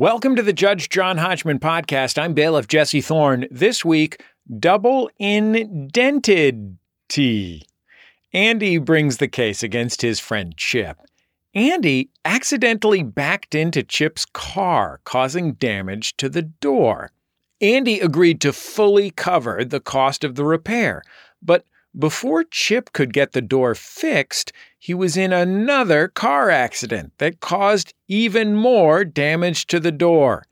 Welcome to the Judge John Hodgman podcast. I'm bailiff Jesse Thorne. This week, double indented T. Andy brings the case against his friend Chip. Andy accidentally backed into Chip's car, causing damage to the door. Andy agreed to fully cover the cost of the repair, but before Chip could get the door fixed, he was in another car accident that caused even more damage to the door.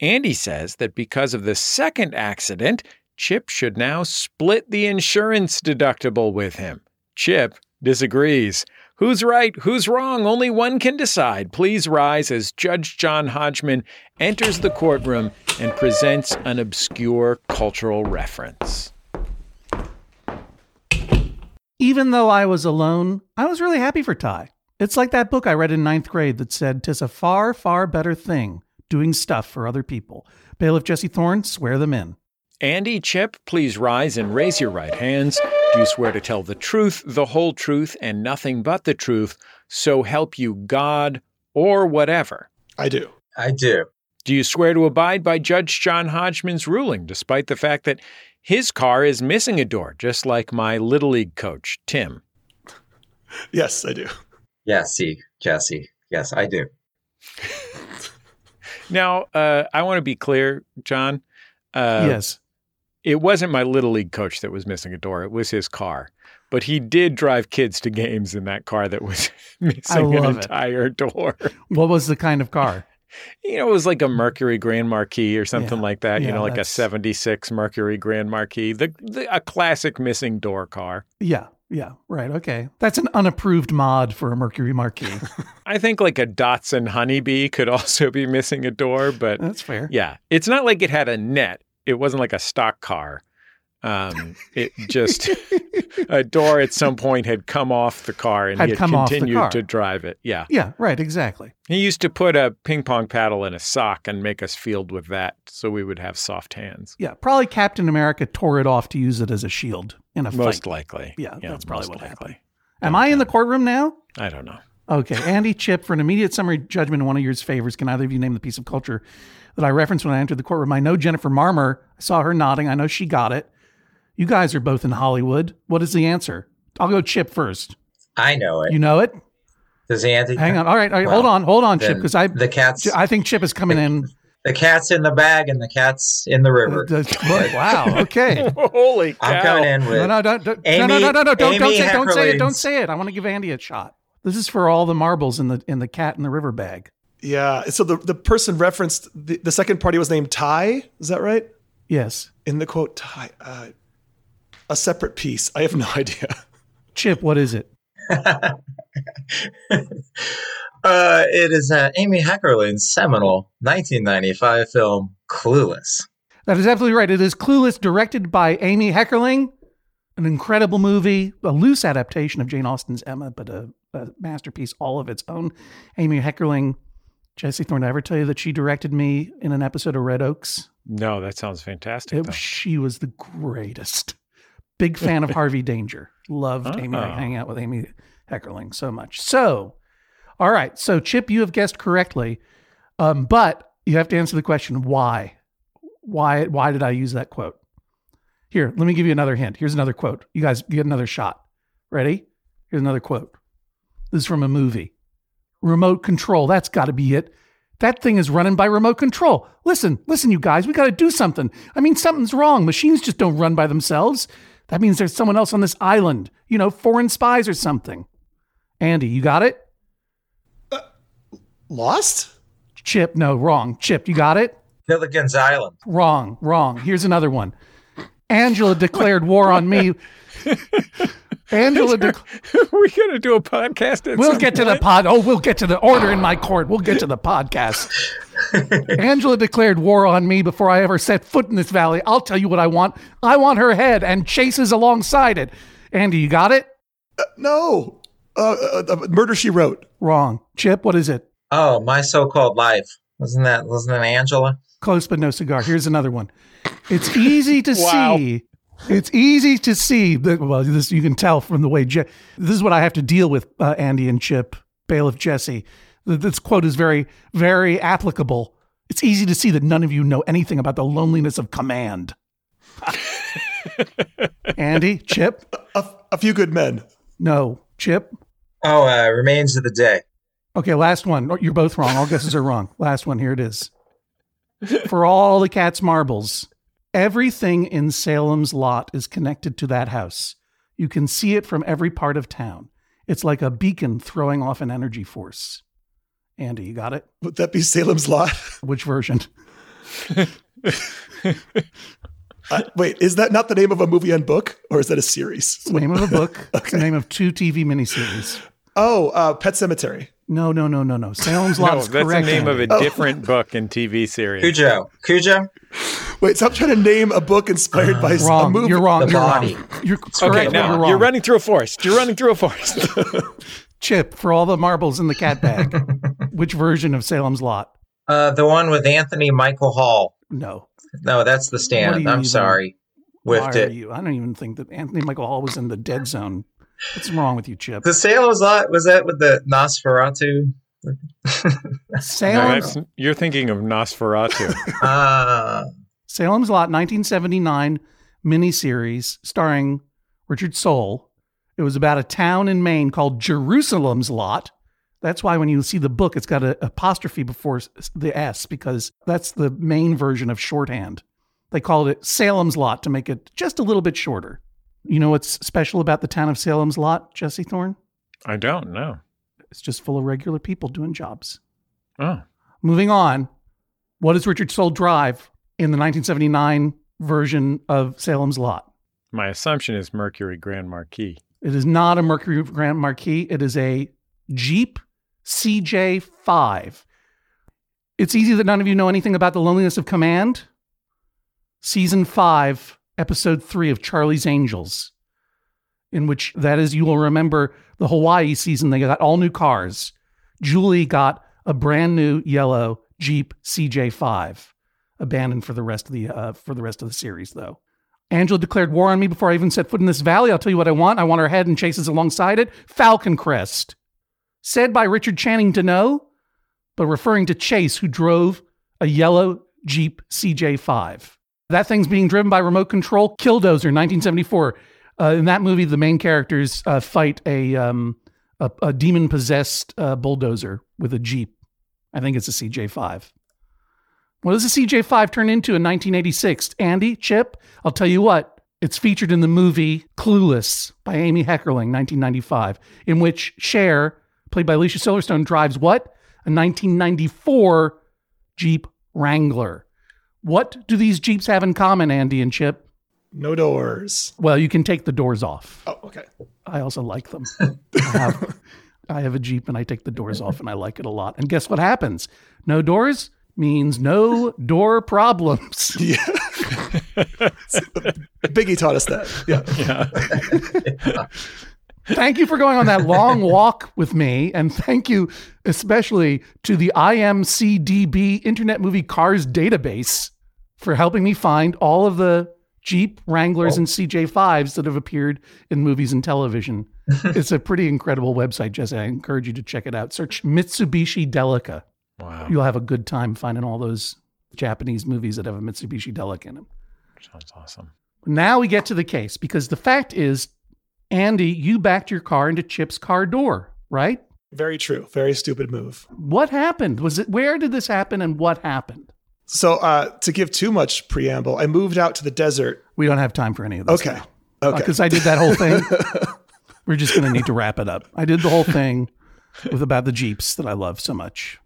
Andy says that because of the second accident, Chip should now split the insurance deductible with him. Chip disagrees. Who's right? Who's wrong? Only one can decide. Please rise as Judge John Hodgman enters the courtroom and presents an obscure cultural reference. Even though I was alone, I was really happy for Tai. It's like that book I read in ninth grade that said, "Tis a far, far better thing doing stuff for other people." Bailiff Jesse Thorne, swear them in. Andy, Chip, please rise and raise your right hands. Do you swear to tell the truth, the whole truth, and nothing but the truth, so help you God or whatever? I do. I do. Do you swear to abide by Judge John Hodgman's ruling, despite the fact that his car is missing a door, just like my Little League coach, Tim? Yes, I do. Yes, see, Jesse. Yes, I do. Now, uh, I want to be clear, John. Uh, yes. It wasn't my Little League coach that was missing a door, it was his car. But he did drive kids to games in that car that was missing an love it. entire door. What was the kind of car? You know, it was like a Mercury Grand Marquis or something Yeah, like that. you know, like a 76 Mercury Grand Marquis, the, the a classic missing door car. Yeah. Yeah. Right. Okay. That's an unapproved mod for a Mercury Marquis. I think like a Datsun Honeybee could also be missing a door, but That's fair. yeah, it's not like it had a net. It wasn't like a stock car. Um, it just a door at some point had come off the car and Had he had continued to drive it. Yeah. Yeah. Right. Exactly. He used to put a ping pong paddle in a sock and make us field with that so we would have soft hands. Yeah. Probably Captain America tore it off to use it as a shield in a Most fight. likely. Yeah, that's probably most what happened. likely. Am I in the courtroom now? I don't know. Okay, Andy Chip, for an immediate summary judgment in one of your favors, can either of you name the piece of culture that I referenced when I entered the courtroom? I know Jennifer Marmor. I saw her nodding. I know she got it. You guys are both in Hollywood. What is the answer? I'll go Chip first. I know it. You know it? Does Andy? Hang on. All right, all right Well, hold on, hold on, Chip, because I, the cat's I think Chip is coming in. the cat's in the bag and the cat's in the river. wow. Okay. Holy cow. I'm coming in with No, no, don't, don't, no, Amy- no, no, no, no, don't, don't Amy say, don't say it, don't say it. I want to give Andy a shot. This is for all the marbles in the in the cat in the river bag. Yeah. So the, the person referenced the, the second party was named Tai. Is that right? Yes, In the quote, Tai. Uh, a separate piece. I have no idea. Chip. What is it? Uh, it is uh, Amy Heckerling's seminal 1995 film Clueless. That is absolutely right. It is Clueless, directed by Amy Heckerling. An incredible movie, a loose adaptation of Jane Austen's Emma, but a, a masterpiece all of its own. Amy Heckerling, Jesse Thorne, did I ever tell you that she directed me in an episode of Red Oaks? No, that sounds fantastic. It, she was the greatest. Big fan of Harvey Danger. Loved Amy, Oh. hanging out with Amy Heckerling so much. So, all right. So, Chip, you have guessed correctly, um, but you have to answer the question why? Why? Why did I use that quote? Here, let me give you another hint. Here's another quote. You guys get another shot. Ready? Here's another quote. This is from a movie. Remote control. That's got to be it. That thing is running by remote control. Listen, listen, you guys, we got to do something. I mean, something's wrong. Machines just don't run by themselves. That means there's someone else on this island, you know, foreign spies or something. Andy, you got it? Uh, lost? Chip, no, wrong. Chip, you got it? Gilligan's Island. Wrong, wrong. Here's another one. Angela declared war on me. Angela, de- We're going to do a podcast. At we'll some get to the pod. Oh, we'll get to the order in my court. We'll get to the podcast. Angela declared war on me before I ever set foot in this valley. I'll tell you what I want. I want her head and Chase's alongside it. Andy, you got it? No. Uh, uh, uh, Murder She Wrote. Wrong. Chip, what is it? Oh, my so-called life. Wasn't that? Wasn't that Angela? Close but no cigar. Here's another one. It's easy to Wow. see. It's easy to see. That, well, this you can tell from the way Je- this is what I have to deal with. Uh, Andy and Chip, bailiff Jesse. This quote is very, very applicable It's easy to see that none of you know anything about the loneliness of command. Andy, Chip? A, a few good men. No. Chip? Oh, uh, Remains of the Day. Okay, last one. Oh, You're both wrong. All guesses are wrong. Last one. Here it is. For all the cat's marbles, everything in Salem's lot is connected to that house. You can see it from every part of town. It's like a beacon throwing off an energy force. Andy, you got it? Would that be Salem's Lot? Which version? Uh, wait, is that not the name of a movie and book, or is that a series? It's the name of a book. It's the name of two TV miniseries. Oh, uh, Pet Cemetery. No, no, no, no, no. Salem's Lot No, is that's the name of a different book and TV series. Cujo. Cujo? Wait, so I'm trying to name a book inspired by s- a Wrong. movie. You're wrong. The You're Body. wrong. You're Okay, correct. but now you're wrong. you're running through a forest. You're running through a forest. Chip for all the marbles in the cat bag. Which version of Salem's Lot? Uh, the one with Anthony Michael Hall. No. No, that's the stand. I'm even- sorry. Why Whiffed are it. you? I don't even think that Anthony Michael Hall was in the dead zone. What's wrong with you, Chip? The Salem's Lot, was that with the Nosferatu? No, you're thinking of Nosferatu. Ah, Salem's Lot, 1979 miniseries starring Richard Soule. It was about a town in Maine called Jerusalem's Lot. That's why when you see the book, it's got an apostrophe before the S because that's the Maine version of shorthand. They called it Salem's Lot to make it just a little bit shorter. You know what's special about the town of Salem's Lot, Jesse Thorne? I don't know. It's just full of regular people doing jobs. Oh, Moving on, what does Richard Soule drive in the 1979 version of Salem's Lot? my assumption is Mercury Grand Marquis. It is not a Mercury Grand Marquis. It is a Jeep CJ5. It's easy that none of you know anything about the loneliness of command. Season five, episode three of Charlie's Angels, in which that is, you will remember the Hawaii season. They got all new cars. Julie got a brand new yellow Jeep CJ5, abandoned for the rest of the uh, for the rest of the series, though. Angela declared war on me before I even set foot in this valley. I'll tell you what I want. I want her head and Chase's alongside it. Falcon Crest. Said by Richard Channing to know, but referring to Chase, who drove a yellow Jeep CJ5. That thing's being driven by remote control. Killdozer, 1974. Uh, in that movie, the main characters uh, fight a, um, a, a demon possessed uh, bulldozer with a Jeep. I think it's a CJ5. What does the CJ5 turn into in 1986? Andy, Chip, I'll tell you what, it's featured in the movie Clueless by Amy Heckerling, 1995, in which Cher, played by Alicia Silverstone, drives what? A 1994 Jeep Wrangler. What do these Jeeps have in common, Andy and Chip? No doors. Well, you can take the doors off. Oh, okay. I also like them. I have, I have a Jeep and I take the doors off and I like it a lot. And guess what happens? No doors means no door problems. Yeah. Biggie taught us that. Yeah. thank you for going on that long walk with me. And thank you especially to the IMCDB Internet Movie Cars database for helping me find all of the Jeep Wranglers and CJ5s that have appeared in movies and television. it's a pretty incredible website, Jesse. I encourage you to check it out. Search Mitsubishi Delica. Wow. You'll have a good time finding all those Japanese movies that have a Mitsubishi Delica in them. Sounds awesome. Now we get to the case because the fact is, Andy, you backed your car into Chip's car door, right? Very true. Very stupid move. What happened? Was it where did this happen and what happened? So, uh, to give too much preamble, I moved out to the desert. We don't have time for any of this. Okay. Okay. Because I did that whole thing. We're just going to need to wrap it up. I did the whole thing with about the Jeeps that I love so much.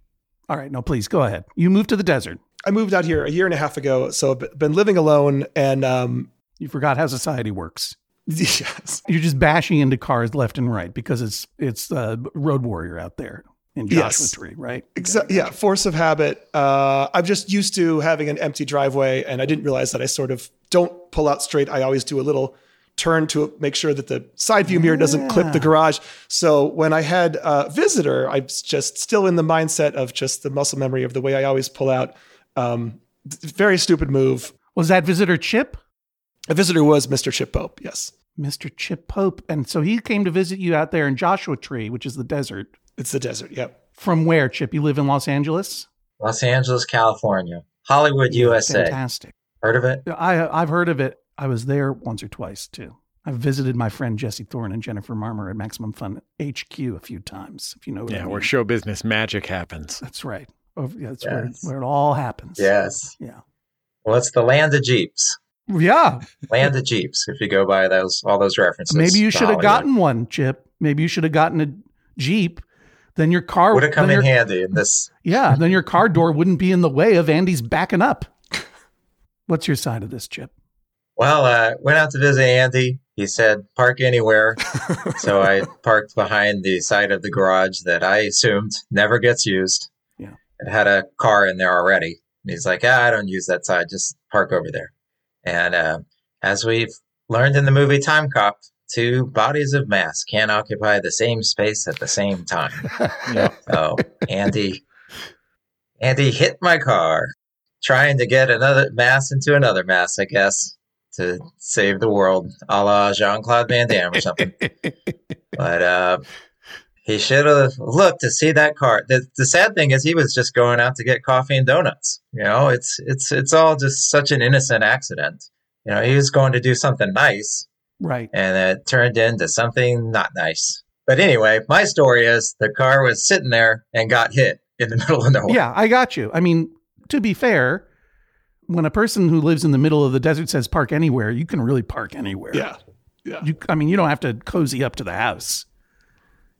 All right, no, please go ahead. You moved to the desert. I moved out here a year and a half ago. So, I've been living alone and, um, You forgot how society works. yes. You're just bashing into cars left and right because it's it's uh, Road Warrior out there in Joshua Yes. Tree, right? Exa- yeah, force of habit. Uh, I'm just used to having an empty driveway, and I didn't realize that I sort of don't pull out straight. I always do a little turn to make sure that the side view mirror doesn't clip the garage. So when I had a visitor, I was just still in the mindset of just the muscle memory of the way I always pull out. Um, very stupid move. Was that visitor Chip? A visitor was Mr. Chip Pope. Yes, Mr. Chip Pope. And so he came to visit you out there in Joshua Tree, which is the desert. It's the desert. Yep. From where, Chip? You live in Los Angeles? Los Angeles, California, Hollywood, USA. Fantastic. Heard of it? I I've heard of it. I was there once or twice too. I've visited my friend Jesse Thorne and Jennifer Marmor at Maximum Fun HQ a few times. If you know what I Yeah, mean. where show business magic happens. That's right. Oh, yeah, that's Yes. where, where it all happens. Yes. Yeah. Well, it's the land of Jeeps. Yeah. Land of Jeeps. If you go by those, all those references. Maybe you should have gotten one, Chip. Maybe you should have gotten a Jeep. Then your car Would have come in your- handy in this. Yeah, then your car door wouldn't be in the way of Andy's backing up. What's your side of this, Chip? Well, uh, went out to visit Andy. He said, park anywhere. so I parked behind the side of the garage that I assumed never gets used. Yeah. It had a car in there already. And he's like, ah, I don't use that side. Just park over there. And uh, as we've learned in the movie Time Cop, two bodies of mass can't occupy the same space at the same time. Yeah. So Andy, Andy hit my car, trying to get another mass into another mass, I guess, to save the world, a la Jean Claude Van Damme or something. But uh, he should have looked to see that car. The, the sad thing is, he was just going out to get coffee and donuts. You know, it's it's it's all just such an innocent accident. You know, he was going to do something nice, Right. and it turned into something not nice. But anyway, my story is the car was sitting there and got hit in the middle of nowhere. Yeah, I got you. I mean, to be fair, when a person who lives in the middle of the desert says park anywhere, you can really park anywhere. Yeah. Yeah. You, I mean, you don't have to cozy up to the house.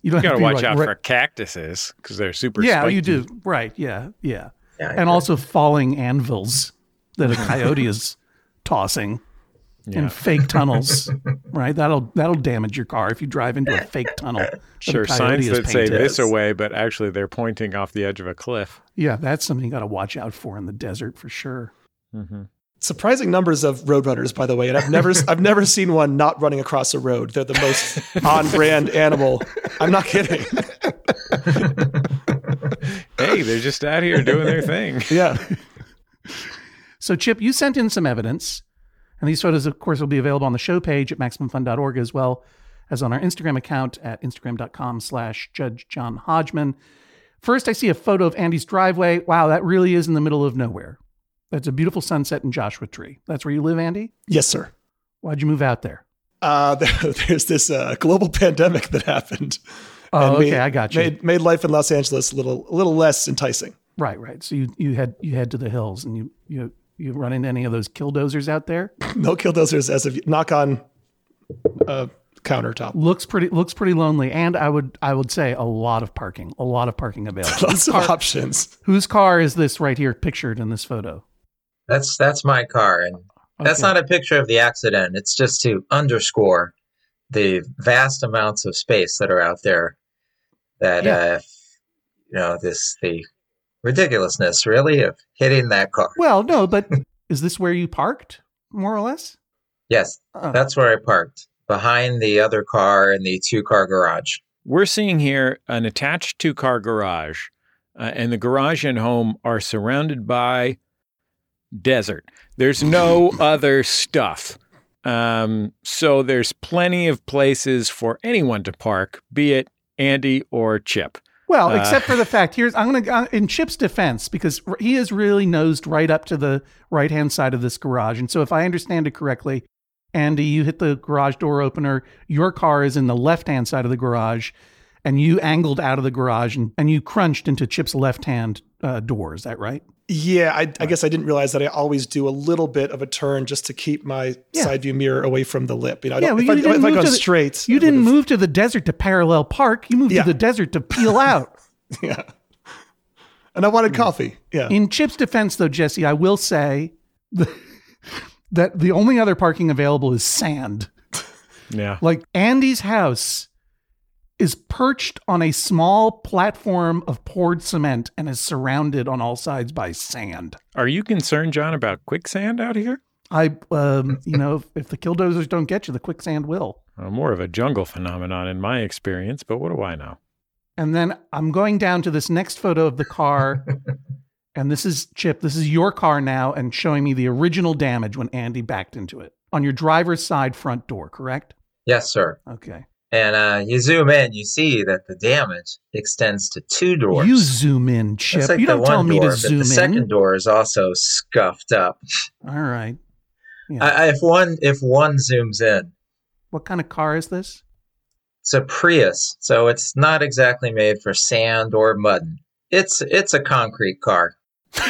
You don't You have got to to watch like out right- for cactuses because they're super Yeah, spiky. you do. Right. Yeah. Yeah. Yeah, And also falling anvils that a coyote is tossing Yeah. in fake tunnels. right. That'll that'll damage your car if you drive into a fake tunnel. Sure, coyote signs that say this away, but actually they're pointing off the edge of a cliff. Yeah, that's something you got to watch out for in the desert for sure. hmm Surprising numbers of roadrunners, by the way, and I've never I've never seen one not running across a road. They're the most on-brand animal. I'm not kidding. Hey, they're just out here doing their thing. Yeah. So, Chip, you sent in some evidence, and these photos, of course, will be available on the show page at MaximumFun.org as well as on our Instagram account at instagram.com slash Judge John Hodgman. First, I see a photo of Andy's driveway. Wow, that really is in the middle of nowhere. That's a beautiful sunset in Joshua Tree. That's where you live, Andy? Yes, sir. Why'd you move out there? Uh, there- there's this uh, global pandemic that happened. Oh, okay, made- I got you. Made made life in Los Angeles a little a little less enticing. Right, right. So you you head you head to the hills, and you you you run into any of those killdozers out there? No killdozers as of knock on uh, countertop. Looks pretty looks pretty lonely, and I would I would say a lot of parking, a lot of parking available. Lots of options. Whose car is this right here pictured in this photo? That's that's my car, and that's Okay. not a picture of the accident. It's just to underscore the vast amounts of space that are out there. That Yeah. uh, you know, this the ridiculousness, really, of hitting that car. Well, no, but is this where you parked, more or less? Yes, Oh. that's where I parked behind the other car in the two-car garage. We're seeing here an attached two car garage, uh, and the garage and home are surrounded by desert. There's no other stuff. Um, so there's plenty of places for anyone to park, be it Andy or Chip. Well, Uh, except for the fact here's I'm gonna uh, in Chip's defense because he is really nosed right up to the right hand side of this garage, and so if I understand it correctly, Andy, you hit the garage door opener. Your car is in the left hand side of the garage, and you angled out of the garage and, and you crunched into Chip's left hand uh, door. Is that right? Yeah, I, I guess I didn't realize that I always do a little bit of a turn just to keep my Yeah. side view mirror away from the lip. You know, I Yeah, don't, well, if, I, didn't if I go to the- straight, You I didn't move to the desert to parallel park. You moved Yeah. to the desert to peel out. Yeah. And I wanted hmm. coffee. Yeah. In Chip's defense, though, Jesse, I will say the, that the only other parking available is sand. Yeah. Like Andy's house is perched on a small platform of poured cement and is surrounded on all sides by sand. Are you concerned, John, about quicksand out here? I, um, you know, if, if the killdozers don't get you, the quicksand will. Uh, more of a jungle phenomenon in my experience, but what do I know? And then I'm going down to this next photo of the car. and this is Chip. This is your car now and showing me the original damage when Andy backed into it on your driver's side front door, correct? Yes, sir. Okay. And uh, you zoom in, you see that the damage extends to two doors. You zoom in, Chip. Like you don't tell me door, to zoom the second door is also scuffed up. All right. Yeah. I, I- if one if one zooms in, what kind of car is this? it's a Prius, so it's not exactly made for sand or mud. It's it's a concrete car.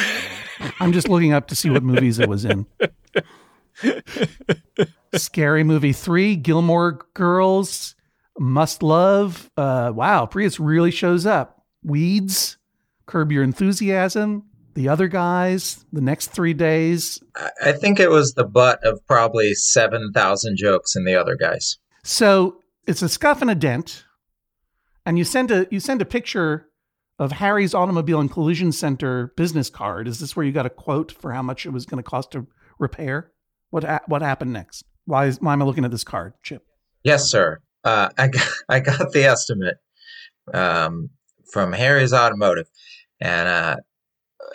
I'm just looking up to see what movies it was in. Scary Movie 3, Gilmore Girls, Must Love. Uh, wow, Prius really shows up. Weeds, Curb Your Enthusiasm, The Other Guys, The Next Three Days. I, think it was the butt of probably seven thousand jokes in the other guys. So it's a scuff and a dent, and you send a you send a picture of Harry's Automobile and Collision Center business card. Is this where you got a quote for how much it was going to cost to repair? What ha- what happened next? Why is why am I looking at this card, Chip? Yes, sir. Uh, I got, I got the estimate um, from Harry's Automotive, and uh,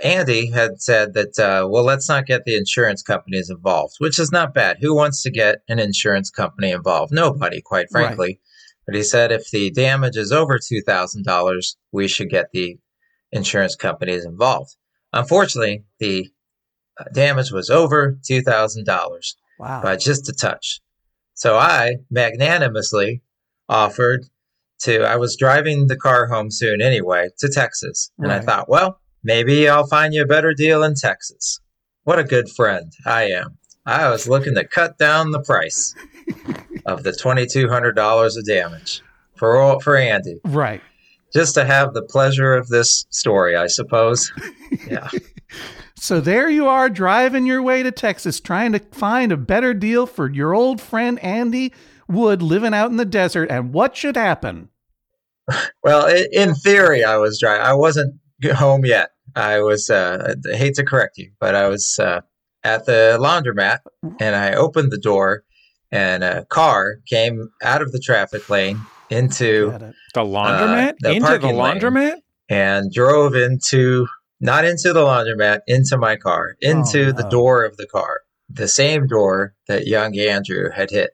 Andy had said that uh, well, let's not get the insurance companies involved, which is not bad. Who wants to get an insurance company involved? Nobody, quite Right. frankly. But he said if the damage is over two thousand dollars, we should get the insurance companies involved. Unfortunately, the uh, damage was over two thousand dollars Wow. by just a touch. So I magnanimously offered to, I was driving the car home soon anyway to Texas. And I thought, well, maybe I'll find you a better deal in Texas. What a good friend I am. I was looking to cut down the price of the $2,200 of damage for, all- for Andy, Right. just to have the pleasure of this story, I suppose. Yeah. So there you are driving your way to Texas trying to find a better deal for your old friend Andy Wood living out in the desert and what should happen? Well, in theory, I was driving. I wasn't home yet. I was. Uh, I hate to correct you, but I was uh, at the laundromat, and I opened the door, and a car came out of the traffic lane into The laundromat? the Into the parking lane. laundromat? and drove into not into the laundromat, into my car, into Oh, the door of the car, the same door that young Andrew had hit.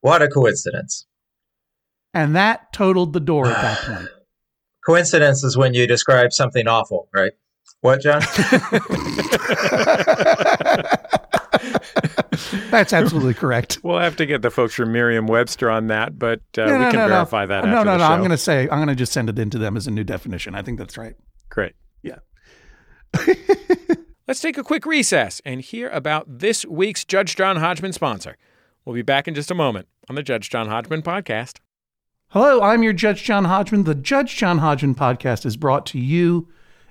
What a coincidence! And that totaled the door at that point. Coincidence is when you describe something awful, right? What, John? That's absolutely correct. We'll have to get the folks from Merriam-Webster on that, but uh, No, we can no, no. verify that. no, after no, the no. I'm going to say, I'm going to just send it into them as a new definition. I think that's right. Great. Let's take a quick recess and hear about this week's Judge John Hodgman sponsor. We'll be back in just a moment on the Judge John Hodgman podcast. Hello, I'm your Judge John Hodgman. The Judge John Hodgman podcast is brought to you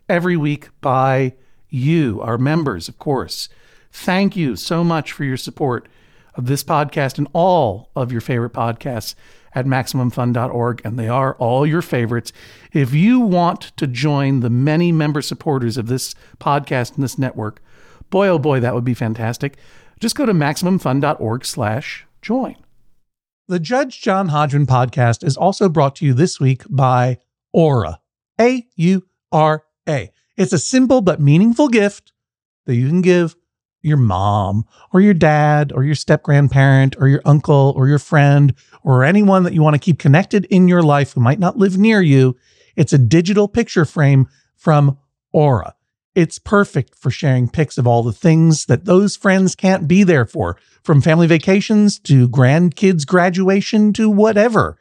every week by you, our members, of course. Thank you so much for your support of this podcast and all of your favorite podcasts at MaximumFun.org, and they are all your favorites. If you want to join the many member supporters of this podcast and this network, boy, oh boy, that would be fantastic. Just go to MaximumFun.org slash join. The Judge John Hodgman podcast is also brought to you this week by Aura. A U R A. It's a simple but meaningful gift that you can give your mom or your dad or your step grandparent or your uncle or your friend or anyone that you want to keep connected in your life who might not live near you. It's a digital picture frame from Aura. It's perfect for sharing pics of all the things that those friends can't be there for, from family vacations to grandkids' graduation to whatever.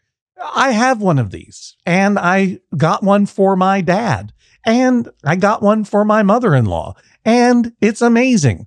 I have one of these, and I got one for my dad, and I got one for my mother in law, and it's amazing.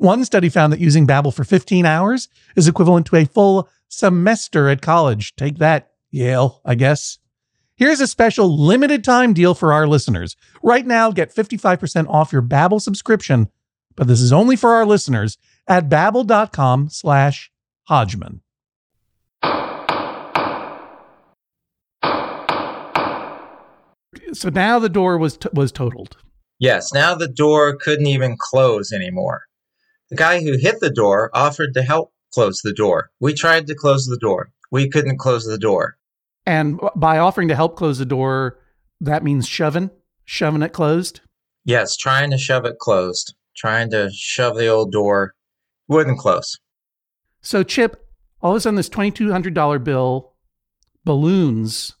One study found that using Babbel for 15 hours is equivalent to a full semester at college. Take that, Yale, I guess. Here's a special limited time deal for our listeners. Right now, get 55% off your Babbel subscription, but this is only for our listeners at babbel.com slash Hodgman. So now the door was t- was totaled. Yes, now the door couldn't even close anymore. The guy who hit the door offered to help close the door. We tried to close the door. We couldn't close the door. And by offering to help close the door, that means shoving, shoving it closed. Yes, trying to shove it closed, trying to shove the old door. Wouldn't close. So, Chip, all of a sudden, this $2,200 bill balloons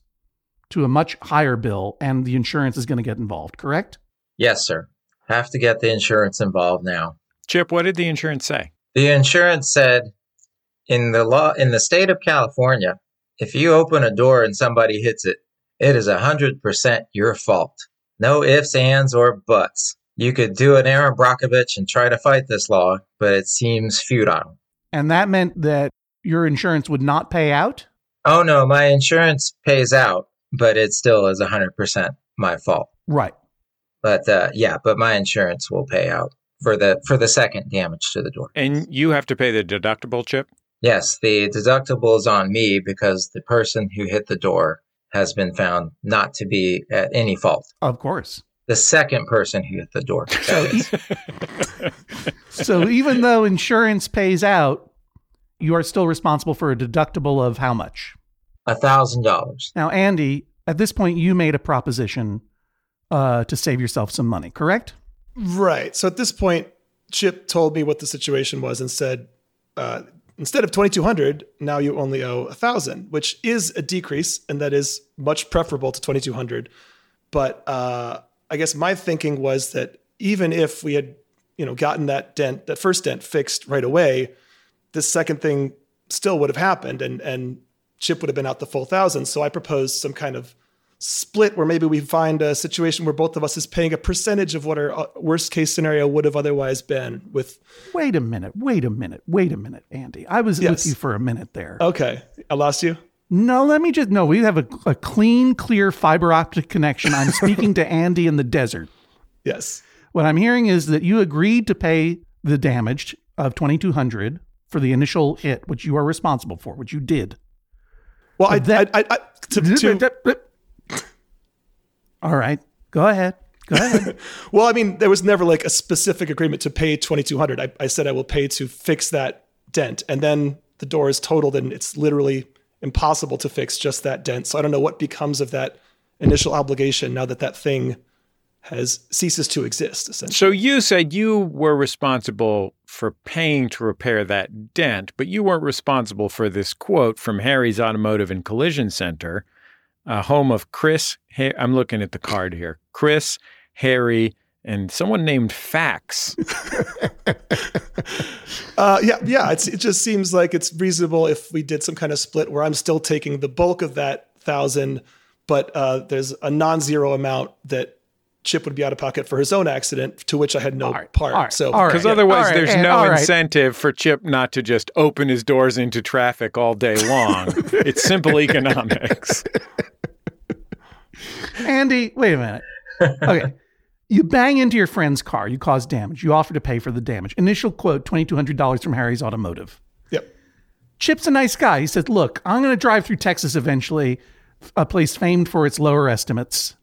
to a much higher bill, and the insurance is going to get involved, correct? Yes, sir. Have to get the insurance involved now. Chip, what did the insurance say? The insurance said in the law in the state of California, if you open a door and somebody hits it, it is 100% your fault. No ifs, ands, or buts. You could do an Erin Brockovich and try to fight this law, but it seems futile. And that meant that your insurance would not pay out? Oh no, my insurance pays out, but it still is 100% my fault. Right. But uh, yeah, but my insurance will pay out for the for the second damage to the door. And you have to pay the deductible, Chip? Yes, the deductible is on me because the person who hit the door has been found not to be at any fault. Of course. The second person who hit the door. So, e- so even though insurance pays out, you are still responsible for a deductible of how much? A thousand dollars. Now, Andy, at this point, you made a proposition uh, to save yourself some money, correct? Right. So at this point, Chip told me what the situation was and said, uh, instead of 2200 now you only owe 1000 which is a decrease and that is much preferable to 2200 but uh, i guess my thinking was that even if we had you know gotten that dent that first dent fixed right away this second thing still would have happened and and chip would have been out the full thousand so i proposed some kind of split where maybe we find a situation where both of us is paying a percentage of what our uh, worst case scenario would have otherwise been with Wait a minute. Wait a minute. Wait a minute, Andy. I was Yes. with you for a minute there. okay i lost you No, let me just no. We have a, a clean, clear fiber optic connection. I'm speaking to Andy in the desert. yes What I'm hearing is that you agreed to pay the damage of 2200 for the initial hit, which you are responsible for, which you did. well I, that- I, I, I to, to, All right, go ahead. Go ahead. Well, I mean, there was never like a specific agreement to pay 2200 I, I said I will pay to fix that dent. And then the door is totaled and it's literally impossible to fix just that dent. So I don't know what becomes of that initial obligation now that that thing has ceases to exist, essentially. So you said you were responsible for paying to repair that dent, but you weren't responsible for this quote from Harry's Automotive and Collision Center, uh, home of Chris. I'm looking at the card here. Chris, Harry, and someone named Fax. Uh, yeah, yeah. It just seems like it's reasonable if we did some kind of split where I'm still taking the bulk of that thousand, but uh, there's a non-zero amount that Chip would be out of pocket for his own accident, to which I had no right, part. all right, so. Because Yeah, otherwise, all right, there's and- no all right. incentive for Chip not to just open his doors into traffic all day long. it's simple economics. Andy, wait a minute. Okay. You bang into your friend's car. You cause damage. You offer to pay for the damage. Initial quote $2,200 from Harry's Automotive. Yep. Chip's a nice guy. He says, Look, I'm going to drive through Texas eventually, a place famed for its lower estimates.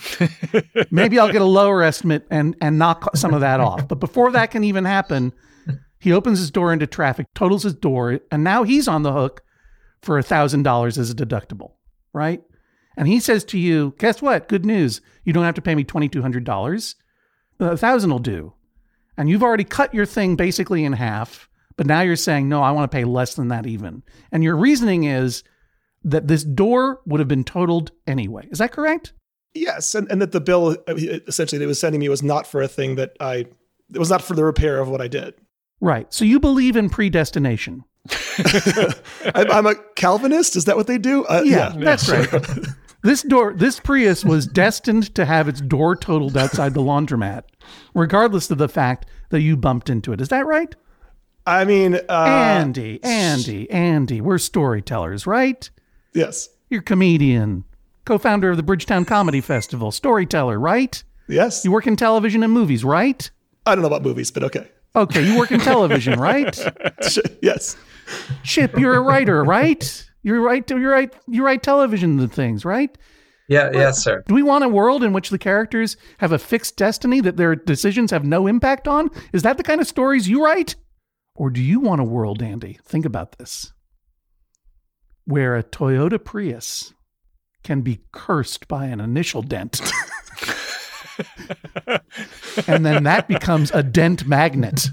Maybe I'll get a lower estimate and, and knock some of that off. But before that can even happen, he opens his door into traffic, totals his door, and now he's on the hook for a $1,000 as a deductible, right? And he says to you, Guess what? Good news. You don't have to pay me $2,200. A thousand will do. And you've already cut your thing basically in half, but now you're saying, no, I want to pay less than that even. And your reasoning is that this door would have been totaled anyway. Is that correct? Yes, and, and that the bill uh, essentially they was sending me was not for a thing that I it was not for the repair of what I did. Right. So you believe in predestination. I'm, I'm a Calvinist. Is that what they do? Uh, Yeah, that's right. this door, this Prius was destined to have its door totaled outside the laundromat, regardless of the fact that you bumped into it. Is that right? I mean, uh, Andy, Andy, Andy, we're storytellers, right? Yes, You're a comedian, co-founder of the Bridgetown Comedy Festival, storyteller, right? yes. You work in television and movies, right? I don't know about movies, but okay. Okay, you work in television, right? yes, Chip, you're a writer, right? You write, you write, you write television and things, right? Yeah, yes, sir. Do we want a world in which the characters have a fixed destiny that their decisions have no impact on? Is that the kind of stories you write? Or do you want a world, Andy? Think about this. Where a Toyota Prius can be cursed by an initial dent. and then that becomes a dent magnet.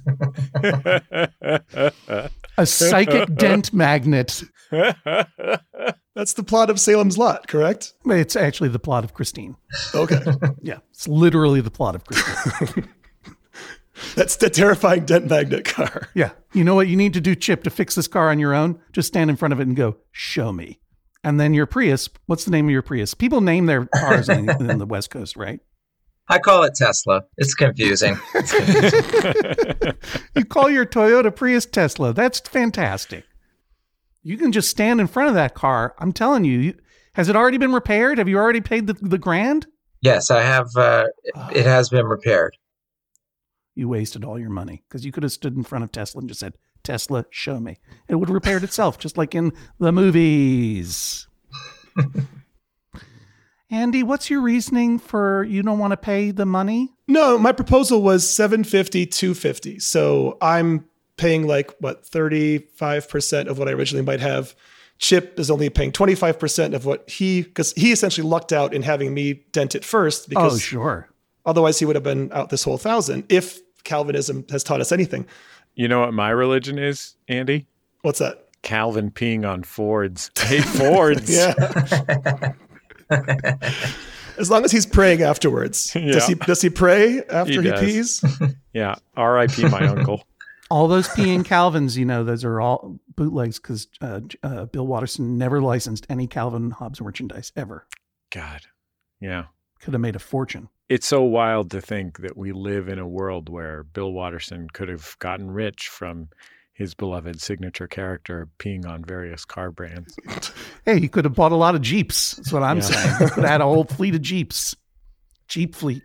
A psychic dent magnet. that's the plot of Salem's Lot, correct? It's actually the plot of Christine. Okay, Yeah, it's literally the plot of Christine. that's the terrifying dent magnet car. Yeah. You know what you need to do, Chip, to fix this car on your own? Just stand in front of it and go, show me. And then your Prius, what's the name of your Prius? People name their cars in, in the West Coast, right? I call it Tesla. It's confusing. You call your Toyota Prius Tesla. That's fantastic. You can just stand in front of that car. I'm telling you, you has it already been repaired? Have you already paid the, the grand? Yes, I have. Uh, it has been repaired. You wasted all your money because you could have stood in front of Tesla and just said, Tesla, show me. It would have repaired itself, just like in the movies. Andy, what's your reasoning for you don't want to pay the money? No, my proposal was 750, 250. So I'm paying like what 35% of what I originally might have. Chip is only paying 25% of what he because he essentially lucked out in having me dent it first oh, because oh, sure. otherwise he would have been out this whole thousand if Calvinism has taught us anything. You know what my religion is, Andy? What's that? Calvin peeing on Fords. Hey, Fords. Yeah. as long as he's praying afterwards. Does Yeah. he does he pray after He he, does. pees? Yeah. R.I.P. my uncle. All those peeing Calvins, you know, those are all bootlegs because uh, uh, Bill Watterson never licensed any Calvin Hobbes merchandise ever. God. Yeah. Could have made a fortune. It's so wild to think that we live in a world where Bill Watterson could have gotten rich from his beloved signature character peeing on various car brands. Hey, he could have bought a lot of Jeeps. That's what I'm Yeah. saying. He could have had a whole fleet of Jeeps. Jeep fleet.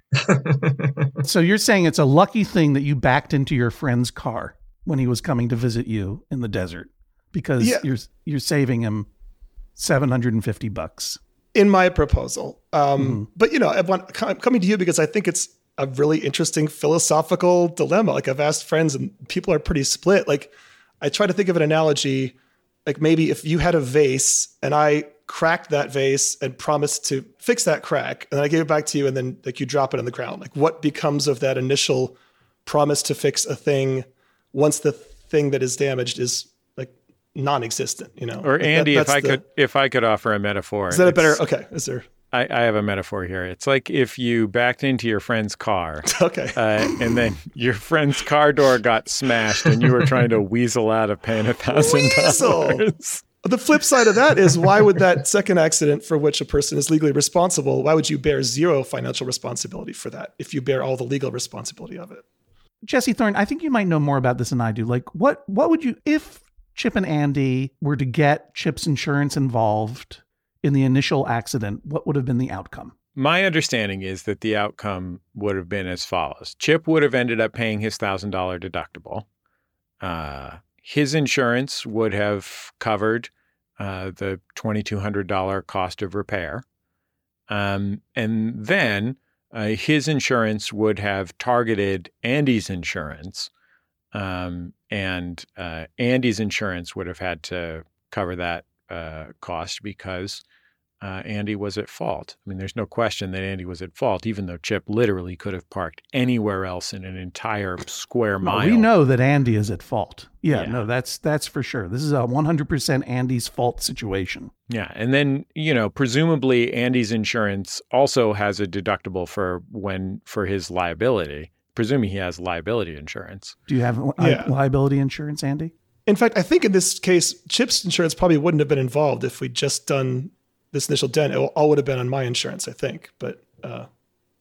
so you're saying it's a lucky thing that you backed into your friend's car when he was coming to visit you in the desert because Yeah. you're you're saving him 750 bucks. In my proposal. Um, Mhm. But you know, I want, I'm coming to you because I think it's a really interesting philosophical dilemma. Like I've asked friends, and people are pretty split. Like I try to think of an analogy, like maybe if you had a vase and I cracked that vase and promised to fix that crack, and then I gave it back to you, and then like you drop it on the ground. Like what becomes of that initial promise to fix a thing once the thing that is damaged is non-existent? You know, Or Like, that- Andy, if I the- could if I could offer a metaphor. is that a better? Okay, is there? I, I have a metaphor here. It's like if you backed into your friend's car Okay. uh, and then your friend's car door got smashed and you were trying to weasel out of paying a thousand Weasel! dollars. The flip side of that is why would that second accident for which a person is legally responsible, why would you bear zero financial responsibility for that if you bear all the legal responsibility of it? Jesse Thorne, I think you might know more about this than I do. Like, what what would you if Chip and Andy were to get Chip's insurance involved in the initial accident? What would have been the outcome? my understanding is that the outcome would have been as follows Chip would have ended up paying his $1,000 deductible. Uh, his insurance would have covered uh, the $2,200 cost of repair. Um, and then uh, his insurance would have targeted Andy's insurance. Um, and uh, Andy's insurance would have had to cover that uh, cost because uh, Andy was at fault. I mean, there's no question that Andy was at fault, even though Chip literally could have parked anywhere else in an entire square mile. we know that Andy is at fault. Yeah, Yeah. no, that's that's for sure. This is a 100% Andy's fault situation. Yeah, and then you know, presumably Andy's insurance also has a deductible for when for his liability. Presuming he has liability insurance. Do you have li- Yeah. liability insurance, Andy? In fact, I think in this case, Chip's insurance probably wouldn't have been involved if we'd just done this initial dent. It all would have been on my insurance, I think. But uh,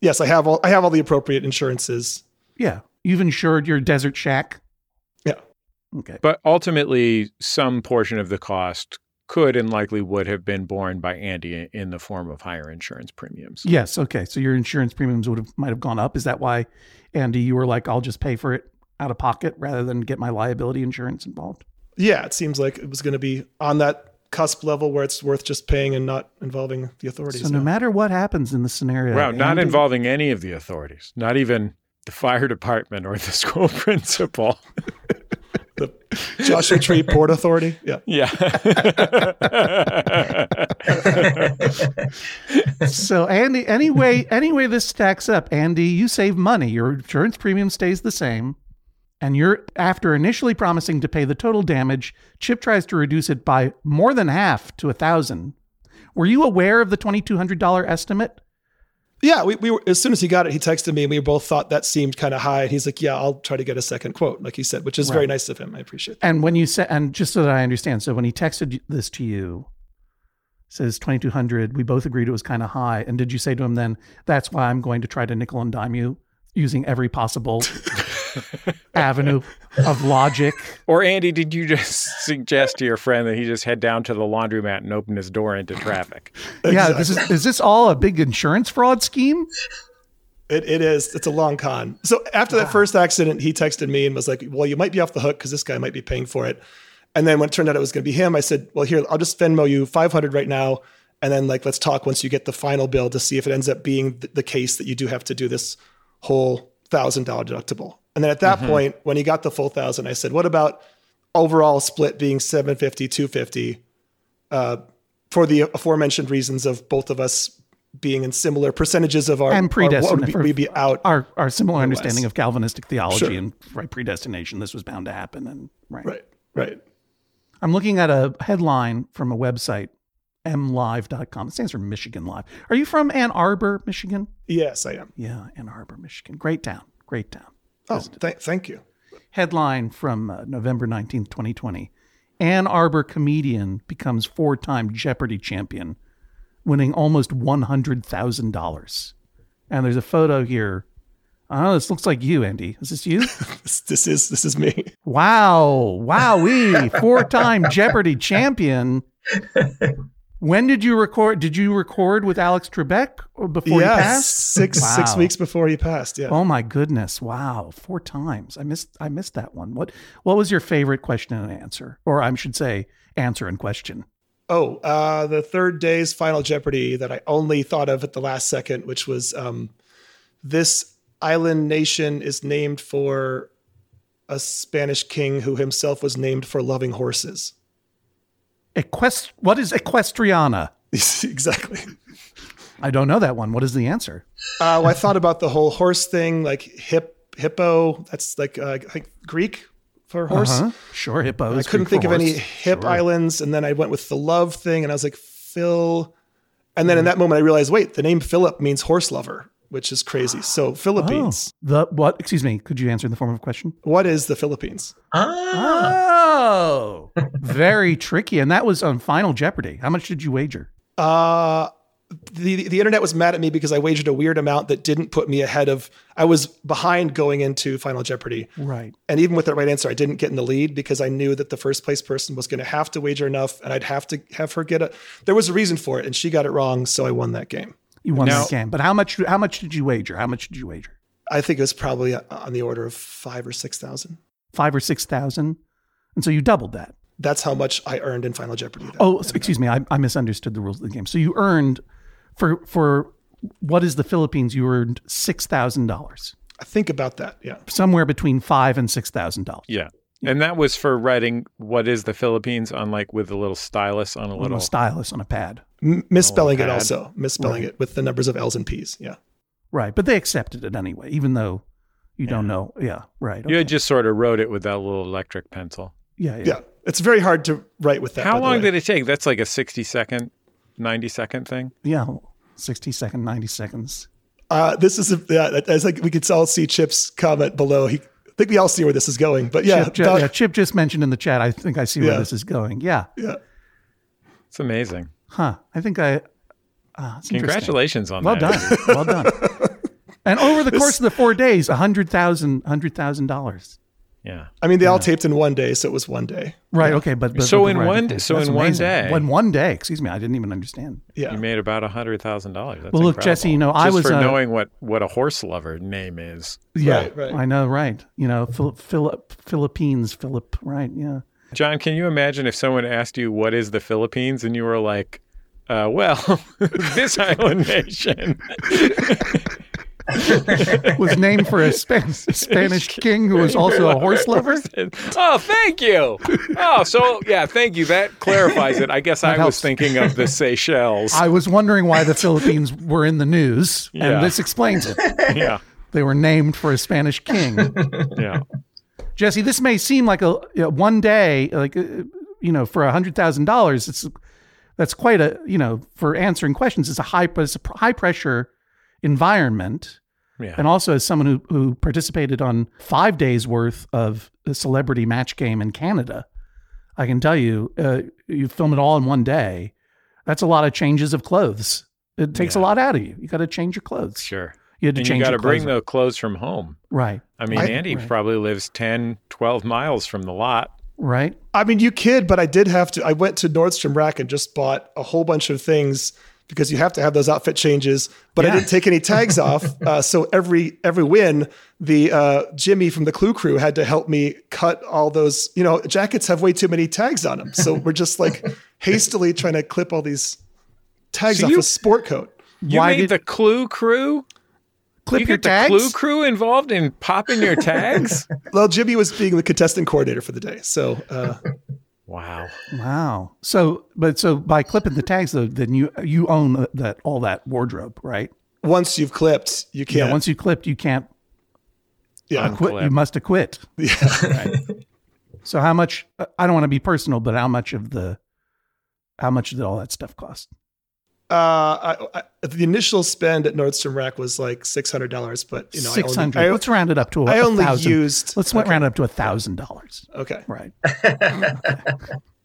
yes, I have all I have all the appropriate insurances. Yeah. You've insured your desert shack. Yeah. Okay. But ultimately, some portion of the cost could and likely would have been borne by Andy in the form of higher insurance premiums. Yes. Okay. So your insurance premiums would have might have gone up. Is that why, Andy, you were like, I'll just pay for it out of pocket rather than get my liability insurance involved? Yeah, it seems like it was going to be on that cusp level where it's worth just paying and not involving the authorities. So no now. matter what happens in the scenario, Wow, not involving any of the authorities, not even the fire department or the school principal. the Joshua Tree Port Authority. Yeah. Yeah. So Andy, anyway, anyway, this stacks up. Andy, you save money. Your insurance premium stays the same, and you're after initially promising to pay the total damage. Chip tries to reduce it by more than half to a thousand. Were you aware of the twenty two hundred dollar estimate? Yeah, we, we were as soon as he got it, he texted me and we both thought that seemed kind of high. And he's like, Yeah, I'll try to get a second quote, like he said, which is very nice of him. I appreciate that. And when you said, and just so that I understand, so when he texted this to you, says twenty two hundred, we both agreed it was kind of high. And did you say to him then, that's why I'm going to try to nickel and dime you using every possible avenue of logic? or Andy, did you just suggest to your friend that he just head down to the laundromat and open his door into traffic? Yeah, this is is this all a big insurance fraud scheme? It, it is. It's a long con. So after that ah. first accident, he texted me and was like, "Well, you might be off the hook because this guy might be paying for it." And then when it turned out it was going to be him, I said, "Well, here, I'll just Venmo you 500 right now, and then like let's talk once you get the final bill to see if it ends up being th- the case that you do have to do this whole thousand dollar deductible." And then at that point, when he got the full thousand, I said, "What about overall split being 750, 250?" Uh, for the aforementioned reasons of both of us being in similar percentages of our And would we'd be out Our our similar understanding of Calvinistic theology Sure. and right predestination. This was bound to happen, and right. Right, right. I'm looking at a headline from a website, mlive.com. It stands for Michigan Live. Are you from Ann Arbor, Michigan? Yes, I am. Yeah, Ann Arbor, Michigan. Great town. Great town. Oh, th- thank you. Headline from uh, November 19th, 2020. Ann Arbor comedian becomes four time Jeopardy champion, winning almost $100,000. And there's a photo here. Oh, this looks like you, Andy. Is this you? This, this is this is me. Wow. Wow! Wowee. Four time Jeopardy champion. When did you record? Did you record with Alex Trebek before yes, he passed? six six weeks before he passed. Yeah. Oh my goodness. Wow. Four times. I missed I missed that one. What what was your favorite question and answer? Or I should say answer and question. Oh, uh, the third day's Final Jeopardy that I only thought of at the last second, which was um, this island nation is named for a Spanish king who himself was named for loving horses. Equest what is equestriana? exactly. I don't know that one. What is the answer? Uh, well, I thought about the whole horse thing, like hip hippo. That's like uh, I think Greek for horse. Uh-huh. Sure, hippo. I couldn't Greek think of any horse. hip Sure. islands, and then I went with the love thing, and I was like Phil. And then in that moment, I realized, wait, the name Philip means horse lover, which is crazy. So Philippines. Oh, the what? Excuse me. Could you answer in the form of a question? What is the Philippines? Ah, Oh, very tricky. And that was on Final Jeopardy. How much did you wager? Uh the the internet was mad at me because I wagered a weird amount that didn't put me ahead of. I was behind going into Final Jeopardy, Right. and even with the right answer, I didn't get in the lead because I knew that the first place person was going to have to wager enough, and I'd have to have her get a. There was a reason for it, and she got it wrong, so I won that game. You won Now- that game. But how much? How much did you wager? How much did you wager? I think it was probably uh, on the order of five or six thousand. Five or six thousand, and so you doubled that. That's how much I earned in Final Jeopardy. that- Oh, s- excuse me. I, I misunderstood the rules of the game. So you earned for for what is the Philippines? You earned six thousand dollars, I think about that. Yeah. somewhere between five and six thousand dollars. Yeah. And that was for writing what is the Philippines on like with a little stylus on a Little little stylus on a pad, M- misspelling it also. Misspelling it with the numbers of L's and P's. Yeah. right? But they accepted it anyway, even though you don't know. Yeah, right. You okay. had just sort of wrote it with that little electric pencil. yeah, yeah. Yeah. It's very hard to write with that. How by the long way. did it take? That's like a 60 second, 90 second thing. Yeah, 60 second, 90 seconds. Uh, this is a, yeah, I think we could all see Chip's comment below. He, I think we all see where this is going. But yeah, Chip, ju- about- yeah, Chip just mentioned in the chat. I think I see where Yeah. this is going. Yeah. yeah. It's amazing. Huh. I think I. Uh. Congratulations on Well that. done. well done. And over the course of the four days, a hundred thousand, hundred thousand dollars. Yeah. I mean, they all taped in one day, so it was one day. Right. Okay. But, but So but- in right, one- okay, so that's in one day- One one day. Excuse me. I didn't even understand. Yeah. You made about a hundred thousand dollars. Well, look, Jesse, you know, I Just was, for uh, knowing what what a horse lover name is. Yeah. Right, right. I know. Right. You know, Phil, Philip, Philippines, Philip. Right. Yeah. John, can you imagine if someone asked you what is the Philippines and you were like, uh, well, this island nation. Was named for a Span- Spanish king who was also a horse lover. oh, thank you. Oh, so yeah, thank you. That clarifies it. I guess I was thinking of the Seychelles. I was wondering why the Philippines were in the news, Yeah. and this explains it. yeah, They were named for a Spanish king. yeah. Jesse, this may seem like a you know, one day, like uh, you know, for a hundred thousand dollars, it's that's quite a you know for answering questions. It's a high, it's a high pressure environment, Yeah. and also as someone who who participated on five days worth of a celebrity match game in Canada, I can tell you, uh, you film it all in one day. That's a lot of changes of clothes. It takes a lot out of you. You got to change your clothes. Sure. You had to And you got to bring the clothes from home. right, I mean, I- Andy right. probably lives 10, 12 miles from the lot. right. I mean, you kid, but I did have to. I went to Nordstrom Rack and just bought a whole bunch of things because you have to have those outfit changes. But Yeah. I didn't take any tags off. Uh, so every every win, the uh, Jimmy from the Clue Crew had to help me cut all those. You know, jackets have way too many tags on them, so we're just like hastily trying to clip all these tags So off you- a sport coat. You Why made did- the Clue Crew? Clip you your get the tags. Clue Crew involved in popping your tags? Well, Jimmy was being the contestant coordinator for the day, so uh, wow. Wow. So, but so by clipping the tags though, then you you own that all that wardrobe, right? once you've clipped, you can't. Yeah. Once you clipped, you can't yeah, quit. You must acquit. yeah. So how much? I don't want to be personal, but how much of the how much did all that stuff cost? Uh, I, I, the initial spend at Nordstrom Rack was like six hundred dollars, but you know, Six I hundred. only, Let's round it up to a, I, I a only thousand. used. Let's round it up to a thousand dollars. Okay, Right.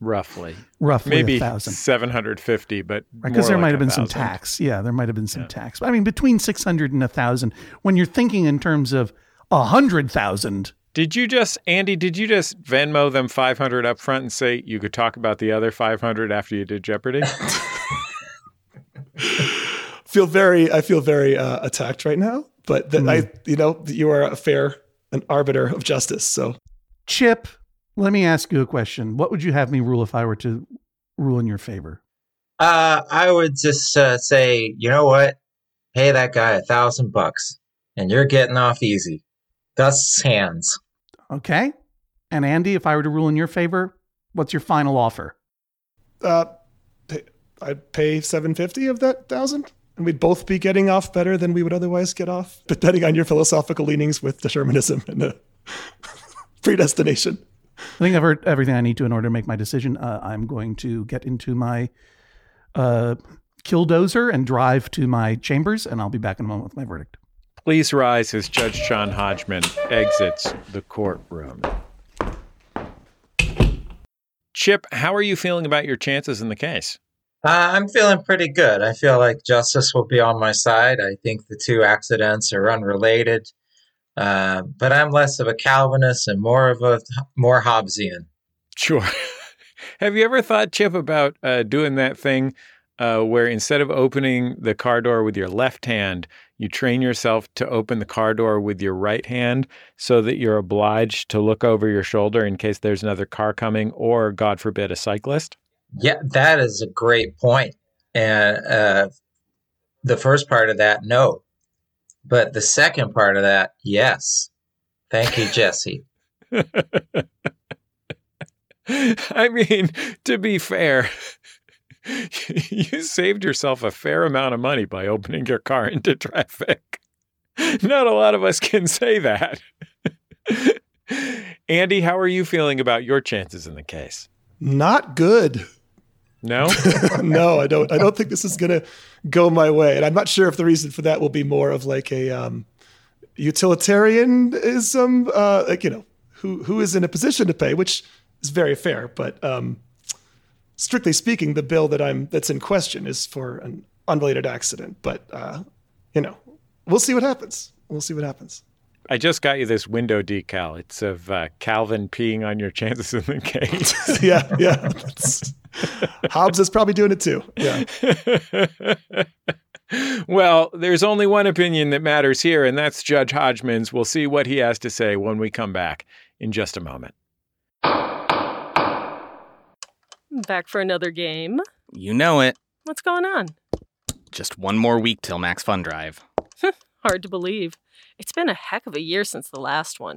Roughly. Roughly Maybe a thousand. 750, but Because more there like might have a been some tax. Yeah, there might have been some tax. But I mean, between six hundred and a thousand, when you're thinking in terms of a hundred thousand, Did you just, Andy, did you just Venmo them 500 up front and say you could talk about the other 500 after you did Jeopardy? feel very. I feel very uh, attacked right now, but that I, you know, you are a fair an arbiter of justice. So Chip, let me ask you a question. What would you have me rule if I were to rule in your favor? Uh, I would just uh, say, you know what? Pay that guy a thousand bucks, and you're getting off easy. Thus hands. Okay. And Andy, if I were to rule in your favor, what's your final offer? uh, pay, I'd pay seven fifty of that thousand, and we'd both be getting off better than we would otherwise get off, depending on your philosophical leanings with determinism and uh, predestination. I think I've heard everything I need to in order to make my decision. Uh, I'm going to get into my uh, killdozer and drive to my chambers, and I'll be back in a moment with my verdict. Please rise as Judge John Hodgman exits the courtroom. Chip, how are you feeling about your chances in the case? Uh, I'm feeling pretty good. I feel like justice will be on my side. I think the two accidents are unrelated. Uh, but I'm less of a Calvinist and more of a more Hobbesian. Sure. Have you ever thought, Chip, about uh, doing that thing uh, where instead of opening the car door with your left hand, you train yourself to open the car door with your right hand so that you're obliged to look over your shoulder in case there's another car coming or, God forbid, a cyclist? Yeah, that is a great point. And uh, the first part of that, no. But the second part of that, yes. Thank you, Jesse. I mean, to be fair, you saved yourself a fair amount of money by opening your car into traffic. Not a lot of us can say that. Andy, how are you feeling about your chances in the case? Not good. No? no, I don't. I don't think this is going to go my way. And I'm not sure if the reason for that will be more of like a um, utilitarianism, uh, like, you know, who, who is in a position to pay, which is very fair. But um, strictly speaking, the bill that I'm that's in question is for an unrelated accident. But uh, you know, we'll see what happens. We'll see what happens. I just got you this window decal. It's of uh, Calvin peeing on your chances in the case. yeah, yeah. Hobbes is probably doing it too. Yeah. well, there's only one opinion that matters here, and that's Judge Hodgman's. We'll see what he has to say when we come back in just a moment. Back for another game. You know it. What's going on? Just one more week till Max Fun Drive. Hard to believe. It's been a heck of a year since the last one.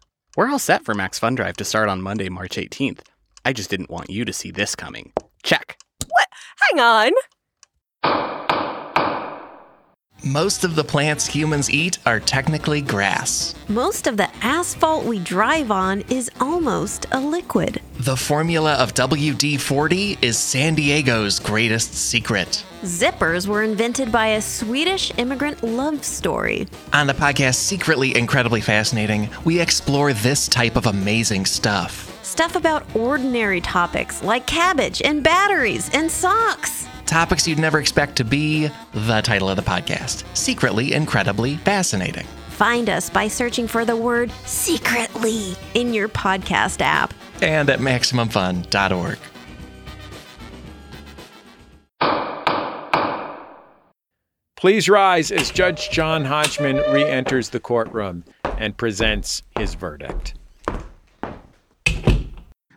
We're all set for Max Fun Drive to start on Monday, March 18th. I just didn't want you to see this coming. Check. What? Hang on. Most of the plants humans eat are technically grass. Most of the asphalt we drive on is almost a liquid. The formula of WD 40 is San Diego's greatest secret. Zippers were invented by a Swedish immigrant love story. On the podcast Secretly Incredibly Fascinating, we explore this type of amazing stuff. Stuff about ordinary topics like cabbage and batteries and socks. Topics you'd never expect to be the title of the podcast Secretly Incredibly Fascinating. Find us by searching for the word secretly in your podcast app. And at MaximumFun.org. Please rise as Judge John Hodgman re enters the courtroom and presents his verdict.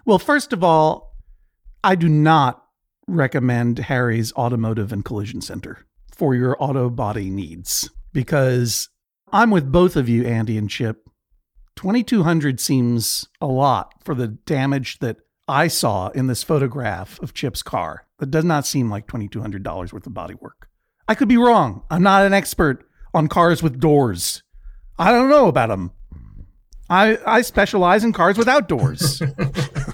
Well, first of all, I do not recommend Harry's Automotive and Collision Center for your auto body needs because I'm with both of you, Andy and Chip. 2200 seems a lot for the damage that I saw in this photograph of Chip's car. That does not seem like $2,200 worth of body work. I could be wrong. I'm not an expert on cars with doors. I don't know about them. I, I specialize in cars without doors.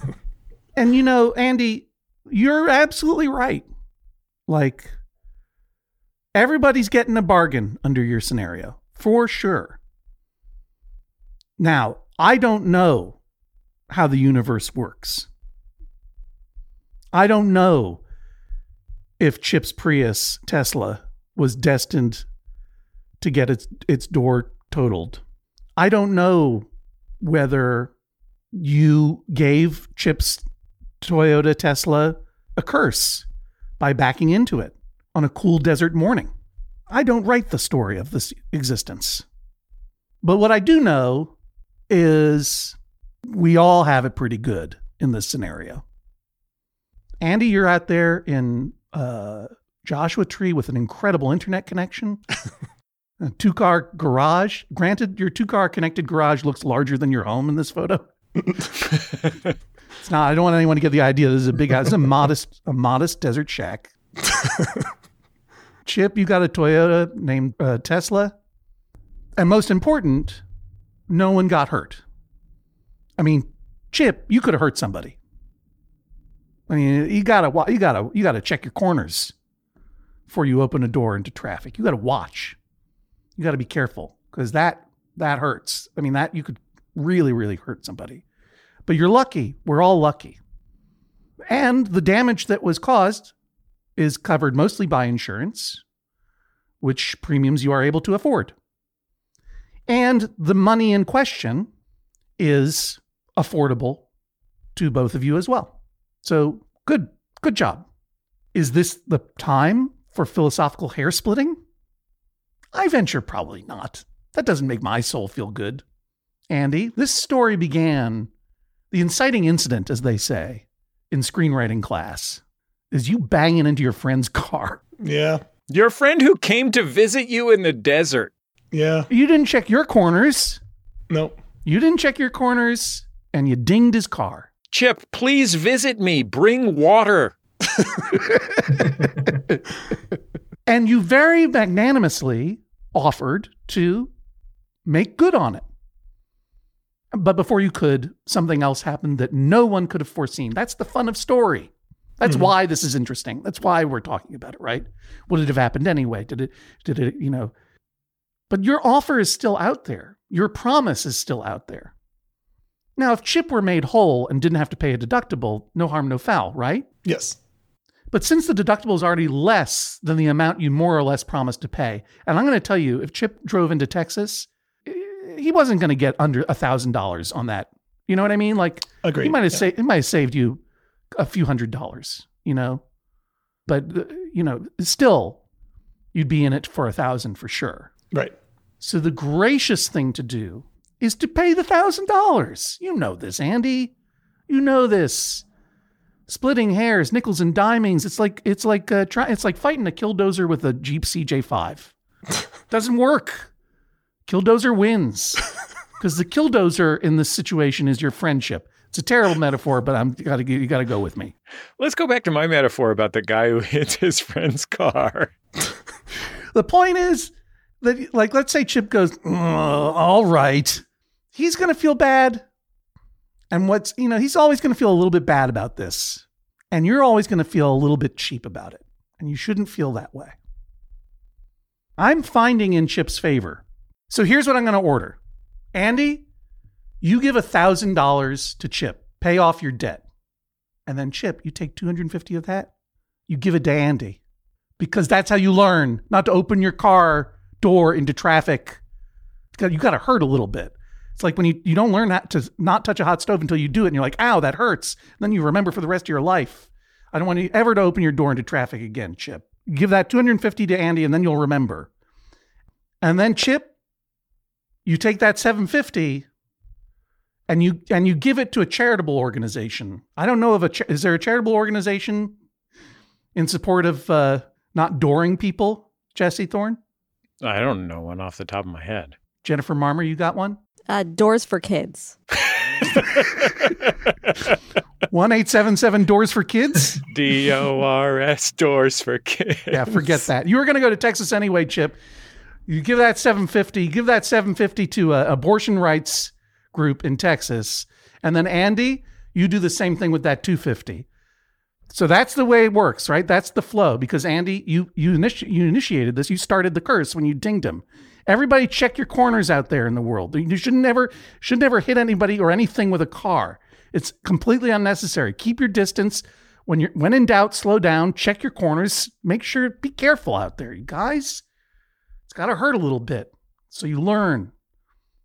and you know, Andy, you're absolutely right. Like, everybody's getting a bargain under your scenario, for sure. Now, I don't know how the universe works. I don't know if Chip's Prius Tesla was destined to get its its door totaled. I don't know whether you gave Chip's Toyota Tesla a curse by backing into it on a cool desert morning. I don't write the story of this existence. But what I do know is we all have it pretty good in this scenario. Andy, you're out there in uh, Joshua Tree with an incredible internet connection. a two car garage. Granted, your two car connected garage looks larger than your home in this photo. it's not. I don't want anyone to get the idea this is a big house. It's a modest, a modest desert shack. Chip, you got a Toyota named uh, Tesla, and most important, no one got hurt. I mean, Chip, you could have hurt somebody. I mean, you gotta, you gotta, you gotta check your corners. before you open a door into traffic. You got to watch. You got to be careful because that that hurts. I mean, that you could really, really hurt somebody. But you're lucky. We're all lucky. And the damage that was caused is covered mostly by insurance, which premiums you are able to afford. And the money in question is affordable to both of you as well. So good, good job. Is this the time for philosophical hair splitting? I venture probably not. That doesn't make my soul feel good. Andy, this story began, the inciting incident, as they say, in screenwriting class, is you banging into your friend's car. Yeah. Your friend who came to visit you in the desert. Yeah. You didn't check your corners. No. You didn't check your corners, and you dinged his car. Chip, please visit me. Bring water. And you very magnanimously offered to make good on it. But before you could, something else happened that no one could have foreseen. That's the fun of story. That's Mhm. why this is interesting. That's why we're talking about it, right? Would it have happened anyway? Did it, did it, you know? But your offer is still out there. Your promise is still out there. Now, if Chip were made whole and didn't have to pay a deductible, no harm, no foul, right? Yes. But since the deductible is already less than the amount you more or less promised to pay, and I'm going to tell you, if Chip drove into Texas, eh, he wasn't going to get under a thousand dollars on that. You know what I mean? Like Agreed. he might have Yeah. saved, it might have saved you a few hundred dollars. You know, but uh, you know, still, you'd be in it for a thousand for sure. Right. So the gracious thing to do is to pay the thousand dollars. You know this, Andy. You know this. Splitting hairs, nickels and dimings. It's like it's like uh, try, it's like fighting a killdozer with a Jeep CJ5. Doesn't work. Killdozer wins because the killdozer in this situation is your friendship. It's a terrible metaphor, but I'm gotta you got to go with me. Let's go back to my metaphor about the guy who hits his friend's car. The point is that, like, let's say Chip goes, "Uh, all right. He's going to feel bad. And what's, you know, he's always going to feel a little bit bad about this. And you're always going to feel a little bit cheap about it. And you shouldn't feel that way. I'm finding in Chip's favor. So here's what I'm going to order Andy, you give $1,000 to Chip, pay off your debt. And then, Chip, you take 250 of that, you give it to Andy because that's how you learn not to open your car door into traffic. You got to hurt a little bit. It's like when you, you don't learn not to not touch a hot stove until you do it, and you're like, ow, that hurts. And then you remember for the rest of your life. I don't want you ever to open your door into traffic again, Chip. Give that 250 to Andy, and then you'll remember. And then Chip, you take that 750 and you and you give it to a charitable organization. I don't know of a cha- is there a charitable organization in support of uh, not dooring people, Jesse Thorn? I don't know one off the top of my head. Jennifer Marmor, you got one? Uh, doors for kids. One eight seven seven doors for kids. D O R S doors for kids. Yeah, forget that. You were going to go to Texas anyway, Chip. You give that seven fifty. Give that seven fifty to a abortion rights group in Texas, and then Andy, you do the same thing with that two fifty. So that's the way it works, right? That's the flow. Because Andy, you you, initi- you initiated this. You started the curse when you dinged him. Everybody, check your corners out there in the world. You should never should never hit anybody or anything with a car. It's completely unnecessary. Keep your distance. When you're when in doubt, slow down. Check your corners. Make sure. Be careful out there, you guys. It's got to hurt a little bit, so you learn.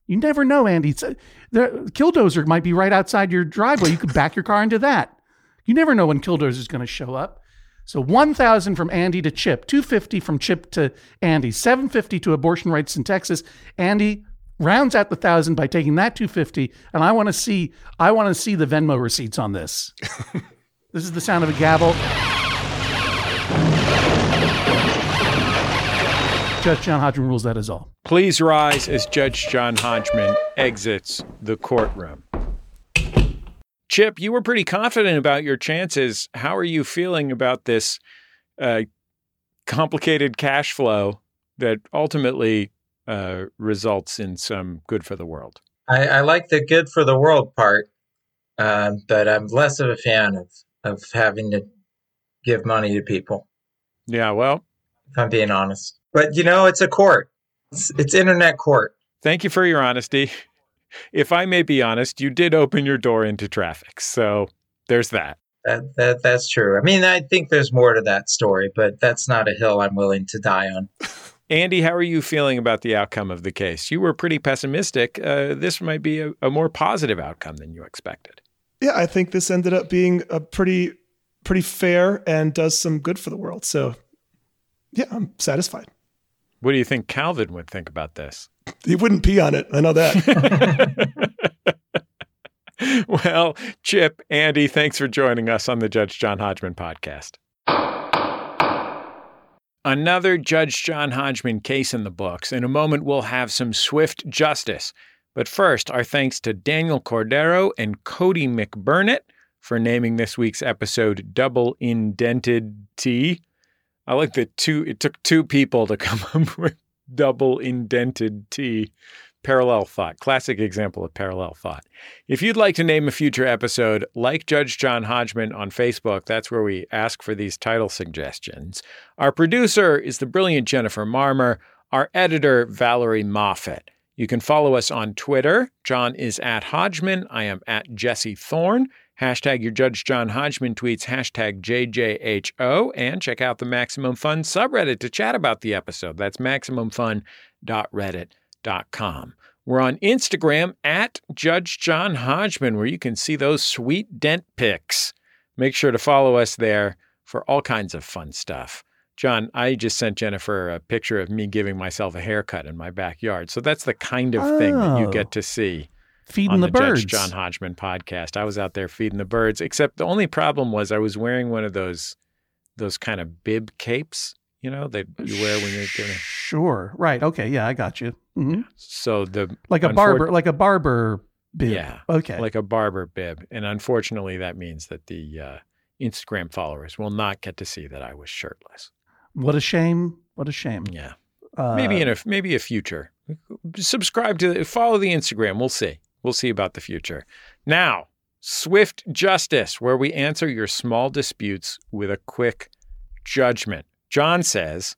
You never know, Andy. It's, uh, the killdozer might be right outside your driveway. You could back your car into that. You never know when killdozer is going to show up. So 1000 from Andy to Chip, 250 from Chip to Andy, 750 to abortion rights in Texas. Andy rounds out the 1000 by taking that 250 and I want to see I want to see the Venmo receipts on this. this is the sound of a gavel. Judge John Hodgman rules that is all. Please rise as Judge John Hodgman exits the courtroom. Chip, you were pretty confident about your chances. How are you feeling about this uh, complicated cash flow that ultimately uh, results in some good for the world? I, I like the good for the world part, um, but I'm less of a fan of, of having to give money to people. Yeah, well, if I'm being honest. But you know, it's a court. It's, it's internet court. Thank you for your honesty. If I may be honest, you did open your door into traffic. So there's that. That, that that's true. I mean, I think there's more to that story, but that's not a hill I'm willing to die on. Andy, how are you feeling about the outcome of the case? You were pretty pessimistic. Uh, this might be a, a more positive outcome than you expected. Yeah, I think this ended up being a pretty pretty fair and does some good for the world. So yeah, I'm satisfied. What do you think Calvin would think about this? He wouldn't pee on it. I know that. well, Chip, Andy, thanks for joining us on the Judge John Hodgman podcast. Another Judge John Hodgman case in the books. In a moment, we'll have some swift justice. But first, our thanks to Daniel Cordero and Cody McBurnett for naming this week's episode Double Indented T. I like the two it took two people to come up with double indented T. Parallel thought. Classic example of parallel thought. If you'd like to name a future episode, like Judge John Hodgman on Facebook, that's where we ask for these title suggestions. Our producer is the brilliant Jennifer Marmor, our editor, Valerie Moffat. You can follow us on Twitter. John is at Hodgman. I am at Jesse Thorn. Hashtag your Judge John Hodgman tweets, hashtag JJHO, and check out the Maximum Fun subreddit to chat about the episode. That's maximumfun.reddit.com. We're on Instagram at Judge John Hodgman, where you can see those sweet dent pics. Make sure to follow us there for all kinds of fun stuff. John, I just sent Jennifer a picture of me giving myself a haircut in my backyard. So that's the kind of thing that you Oh. get to see Feeding the, the, birds. Judge John Hodgman podcast. I was out there feeding the birds, except the only problem was I was wearing one of those those kind of bib capes, you know, that you wear when you're doing. Sure. Right. Okay. Yeah, I got you. hmm So the Like a unfor- barber, like a barber bib. Yeah. Okay. like a barber bib. And unfortunately that means that the uh, Instagram followers will not get to see that I was shirtless. what a shame. What a shame. Yeah. Uh, maybe in a maybe a future. Subscribe to follow the Instagram. We'll see. We'll see about the future. Now, swift justice, where we answer your small disputes with a quick judgment. John says.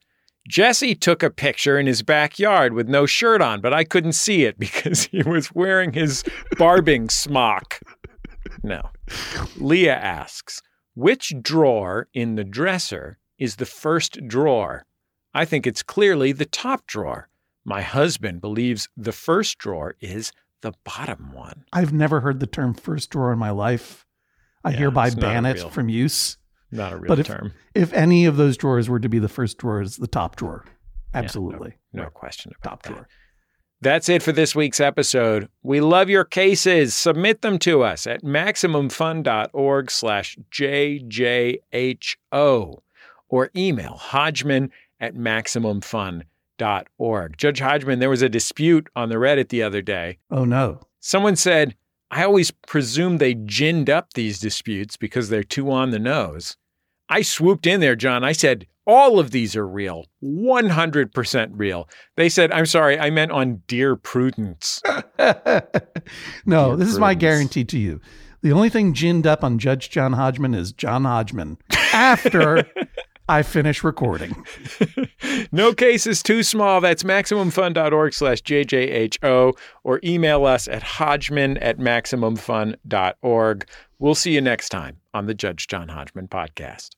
Jesse took a picture in his backyard with no shirt on, but I couldn't see it because he was wearing his barbing smock. No. Leah asks, which drawer in the dresser is the first drawer? I think it's clearly the top drawer. My husband believes the first drawer is the bottom one. I've never heard the term first drawer in my life. I Yeah, hereby ban it real- from use. Not a real But if- term. If any of those drawers were to be the first drawer, it's the top drawer. Yeah, no- Absolutely. no, question about Top that. drawer. That's it for this week's episode. We love your cases. Submit them to us at MaximumFun.org slash JJHO or email Hodgman at MaximumFun.org. Judge Hodgman, there was a dispute on the Reddit the other day. Oh no. Someone said, I always presume they ginned up these disputes because they're too on the nose. I swooped in there, John. I said, all of these are real, 100% real. They said, I'm sorry, I meant on Dear Prudence. no, Dear this is my guarantee to you. The only thing ginned up on Judge John Hodgman is John Hodgman after I finish recording. no case is too small. That's MaximumFun.org slash JJHO or email us at Hodgman at MaximumFun.org. We'll see you next time on the Judge John Hodgman podcast.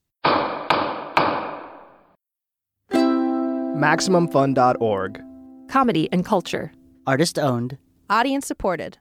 MaximumFun.org. Comedy and culture. Artist owned. Audience supported.